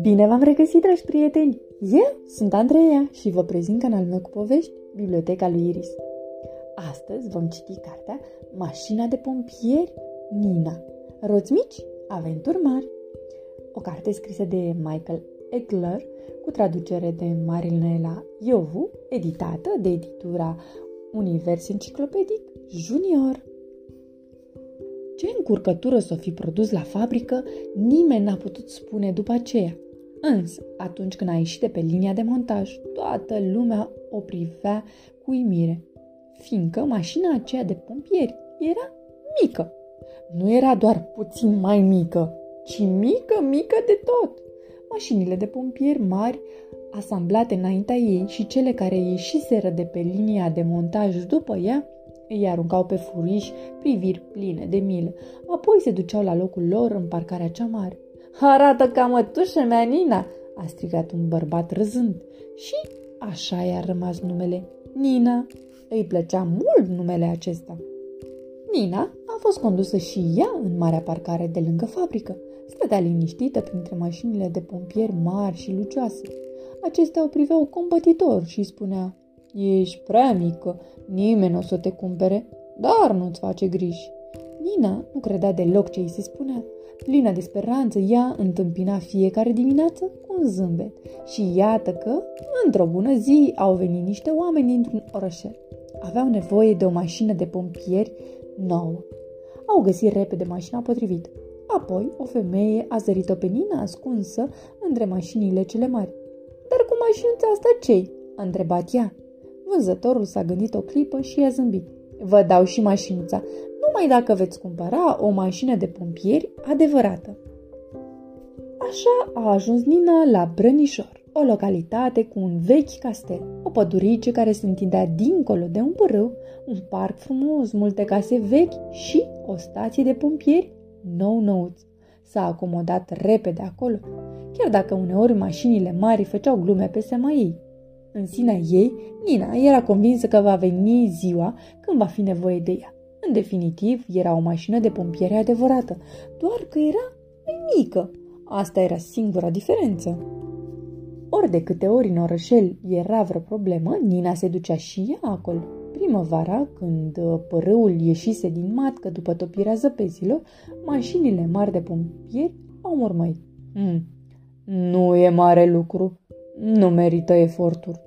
Bine v-am regăsit, dragi prieteni! Eu sunt Andreea și vă prezint canalul meu cu povești, Biblioteca lui Iris. Astăzi vom citi cartea Mașina de pompieri Nina. Roți mici, aventuri mari. O carte scrisă de Michael Egler cu traducere de Marinela Iovu, editată de editura Univers Enciclopedic Junior. Ce încurcătură s-o fi produs la fabrică, nimeni n-a putut spune după aceea. Însă, atunci când a ieșit de pe linia de montaj, toată lumea o privea cu uimire, fiindcă mașina aceea de pompieri era mică. Nu era doar puțin mai mică, ci mică, mică de tot. Mașinile de pompieri mari, asamblate înaintea ei și cele care ieșiseră de pe linia de montaj după ea, îi aruncau pe furiș priviri pline de milă, apoi se duceau la locul lor în parcarea cea mare. Arată ca mătușă mea, Nina!" a strigat un bărbat râzând. Și așa i-a rămas numele Nina. Îi plăcea mult numele acesta. Nina a fost condusă și ea în marea parcare de lângă fabrică. Stătea liniștită printre mașinile de pompieri mari și lucioase. Acestea o priveau compătitor și spunea Ești prea mică, nimeni nu o să te cumpere, dar nu-ți face griji. Nina nu credea deloc ce îi se spunea. Plină de speranță, ea întâmpina fiecare dimineață cu un zâmbet. Și iată că, într-o bună zi, au venit niște oameni dintr-un orășel. Aveau nevoie de o mașină de pompieri nouă. Au găsit repede mașina potrivită. Apoi, o femeie a zărit-o pe Nina ascunsă între mașinile cele mari. Dar cu mașinuța asta ce a întrebat ea. Vânzătorul s-a gândit o clipă și i-a zâmbit. Vă dau și mașinuța, numai dacă veți cumpăra o mașină de pompieri adevărată. Așa a ajuns Nina la Brănișor, o localitate cu un vechi castel, o pădurice care se întindea dincolo de un părâu, un parc frumos, multe case vechi și o stație de pompieri nou-nouț. S-a acomodat repede acolo, chiar dacă uneori mașinile mari făceau glume pe seama ei. În sinea ei, Nina era convinsă că va veni ziua când va fi nevoie de ea. În definitiv, era o mașină de pompiere adevărată, doar că era mai mică. Asta era singura diferență. Ori de câte ori în orășel era vreo problemă, Nina se ducea și ea acolo. Primăvara, când uh, părâul ieșise din matcă după topirea zăpezilor, mașinile mari de pompieri au mormăit. Mm, nu e mare lucru, nu merită eforturi.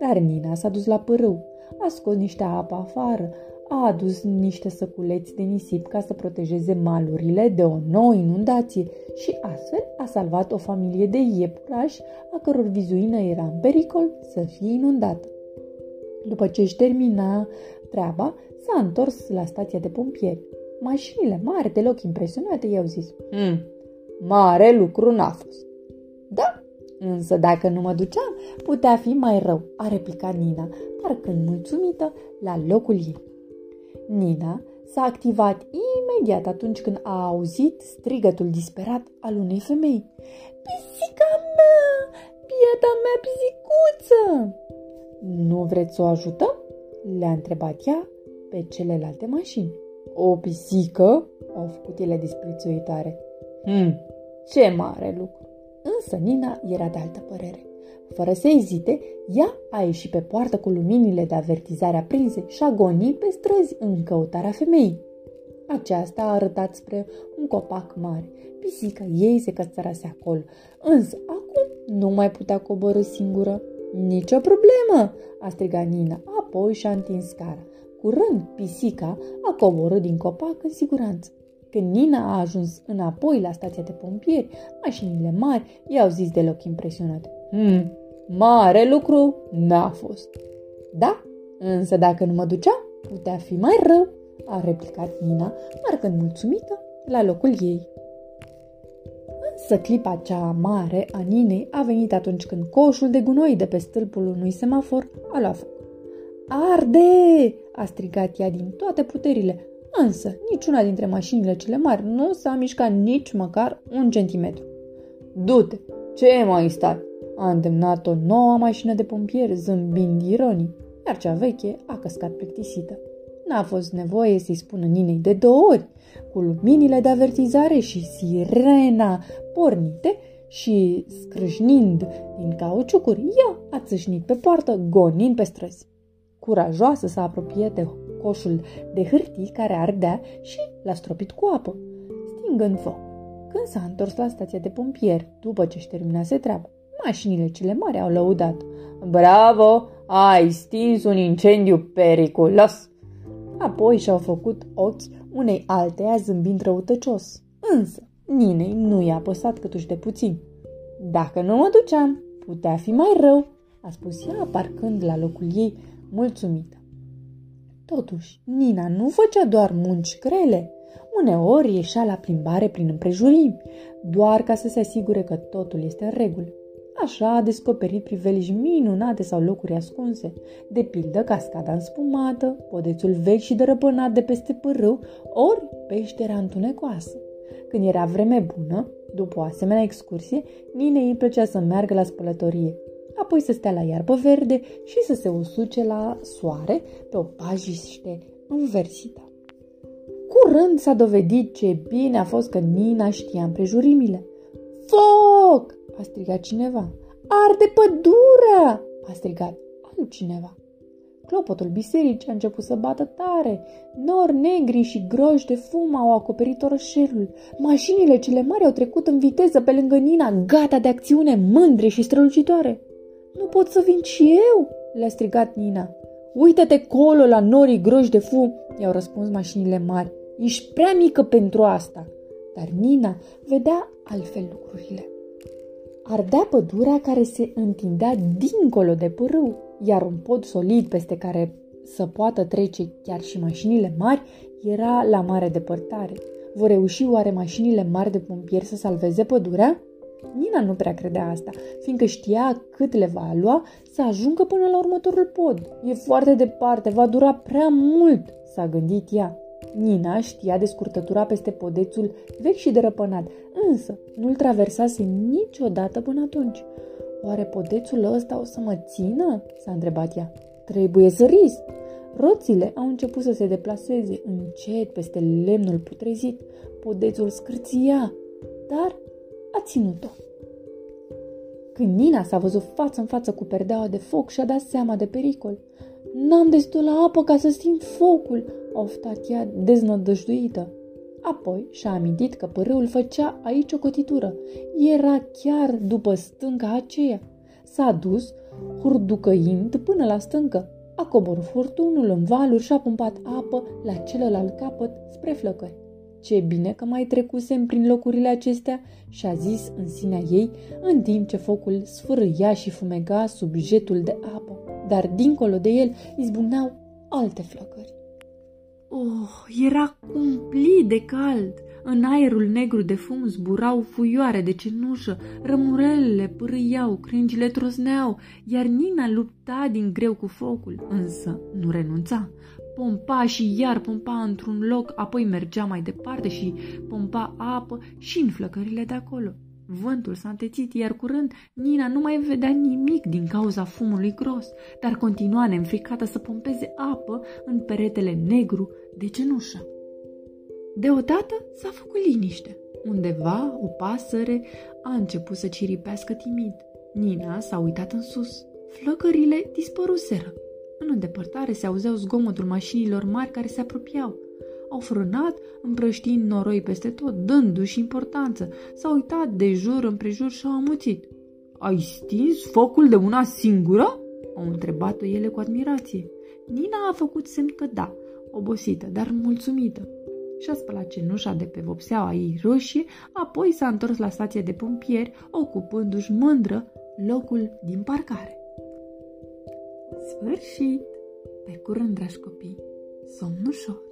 Dar Nina s-a dus la pârâu, a scos niște apă afară, a adus niște săculeți de nisip ca să protejeze malurile de o nouă inundație și astfel a salvat o familie de iepurași a căror vizuină era în pericol să fie inundată. După ce își termina treaba, s-a întors la stația de pompieri. Mașinile mari, deloc impresionate, i-au zis hmm, Mare lucru n-a fost. Da, însă dacă nu mă duceam, putea fi mai rău, a replicat Nina, dar când mulțumită la locul ei. Nina s-a activat imediat atunci când a auzit strigătul disperat al unei femei. Pisica mea! Biata mea pisicuță! Nu vreți să o ajutăm? Le-a întrebat ea pe celelalte mașini. O pisică? Au făcut ele disprețuitoare. Hmm, ce mare lucru! Însă Nina era de altă părere. Fără să ezite, ea a ieșit pe poartă cu luminile de avertizare aprinse și a gonit pe străzi în căutarea femeii. Aceasta a arătat spre un copac mare. Pisica ei se cățărase acolo, însă acum nu mai putea coborâ singură. Nicio problemă, a strigat Nina, apoi și-a întins cara. Curând, pisica a coborât din copac în siguranță. Când Nina a ajuns înapoi la stația de pompieri, mașinile mari i-au zis deloc impresionate. Hmm, mare lucru n-a fost. Da, însă dacă nu mă ducea, putea fi mai rău, a replicat Nina, marcând mulțumită la locul ei. Însă clipa cea mare a Ninei a venit atunci când coșul de gunoi de pe stâlpul unui semafor a luat foc. Arde! a strigat ea din toate puterile, însă niciuna dintre mașinile cele mari nu s-a mișcat nici măcar un centimetru. Du-te! Ce mai stai? A îndemnat o nouă mașină de pompieri, zâmbind ironic, iar cea veche a căscat plictisită. N-a fost nevoie să-i spună Ninei de două ori. cu luminile de avertizare și sirena pornite și scrâșnind din cauciucuri, ea a țâșnit pe poartă, gonind pe străzi. Curajoasă s-a apropiat de coșul de hârtii care ardea și l-a stropit cu apă, stingând foc. Când s-a întors la stația de pompieri, după ce își terminase treaba, mașinile cele mari au lăudat. Bravo! Ai stins un incendiu periculos! Apoi și-au făcut ochi unei alteia zâmbind răutăcios. Însă, Ninei nu i-a păsat câtuși de puțin. Dacă nu mă duceam, putea fi mai rău, a spus ea, parcând la locul ei, mulțumită. Totuși, Nina nu făcea doar munci grele. Uneori ieșea la plimbare prin împrejurimi, doar ca să se asigure că totul este în regulă. Așa a descoperit priveliști minunate sau locuri ascunse, de pildă cascada înspumată, podețul vechi și dărăpânat de peste pârâu, ori peștera întunecoasă. Când era vreme bună, după o asemenea excursie, Ninei îi plăcea să meargă la spălătorie, apoi să stea la iarbă verde și să se usuce la soare pe o pajiște înversită. Curând s-a dovedit ce bine a fost că Nina știa împrejurimile. Foc! a strigat cineva. Arde pădurea! a strigat altcineva. Clopotul bisericii a început să bată tare. Nori negri și groși de fum au acoperit orășelul. Mașinile cele mari au trecut în viteză pe lângă Nina, gata de acțiune, mândre și strălucitoare. Nu pot să vin și eu!" le-a strigat Nina. Uită-te colo la norii groși de fum!" i-au răspuns mașinile mari. Ești prea mică pentru asta!" Dar Nina vedea altfel lucrurile. Ardea pădurea care se întindea dincolo de pârâu, iar un pod solid peste care să poată trece chiar și mașinile mari era la mare depărtare. Vor reuși oare mașinile mari de pompieri să salveze pădurea? Nina nu prea credea asta, fiindcă știa cât le va lua să ajungă până la următorul pod. E foarte departe, va dura prea mult, s-a gândit ea. Nina știa de scurtătura peste podețul vechi și derăpânat, însă nu-l traversase niciodată până atunci. Oare podețul ăsta o să mă țină? s-a întrebat ea. Trebuie să risc. Roțile au început să se deplaseze încet peste lemnul putrezit. Podețul scârția, dar a ținut-o. Când Nina s-a văzut față în față cu perdeaua de foc și-a dat seama de pericol. N-am destul la apă ca să sting focul, a oftat ea deznădăjduită. Apoi și-a amintit că părâul făcea aici o cotitură. Era chiar după stânca aceea. S-a dus, hurducăind până la stâncă. A coborât furtunul în valuri și a pumpat apă la celălalt capăt spre flăcări. Ce bine că mai trecusem prin locurile acestea și a zis în sinea ei, în timp ce focul sfârâia și fumega sub jetul de apă. Dar dincolo de el izbucneau alte flăcări. Oh, era cumplit de cald. În aerul negru de fum zburau fuioare de cenușă, rămurelele pârâiau, crângile trosneau, iar Nina lupta din greu cu focul, însă nu renunța. Pompa și iar pompa într-un loc, apoi mergea mai departe și pompa apă și în flăcările de acolo. Vântul s-a întețit, iar curând Nina nu mai vedea nimic din cauza fumului gros, dar continua neînfricată să pompeze apă în peretele negru de cenușă. Deodată s-a făcut liniște. Undeva o pasăre a început să ciripească timid. Nina s-a uitat în sus. Flăcările dispăruseră. În îndepărtare se auzeau zgomotul mașinilor mari care se apropiau. Au frânat, împrăștiind noroi peste tot, dându-și importanță. S-au uitat de jur împrejur și au amuțit. Ai stins focul de una singură?" au întrebat-o ele cu admirație. Nina a făcut semn că da, obosită, dar mulțumită. Și-a spălat cenușa de pe vopseaua ei roșie, apoi s-a întors la stația de pompieri, ocupându-și mândră locul din parcare. Sfârșit! Pe curând, dragi copii, somn ușor!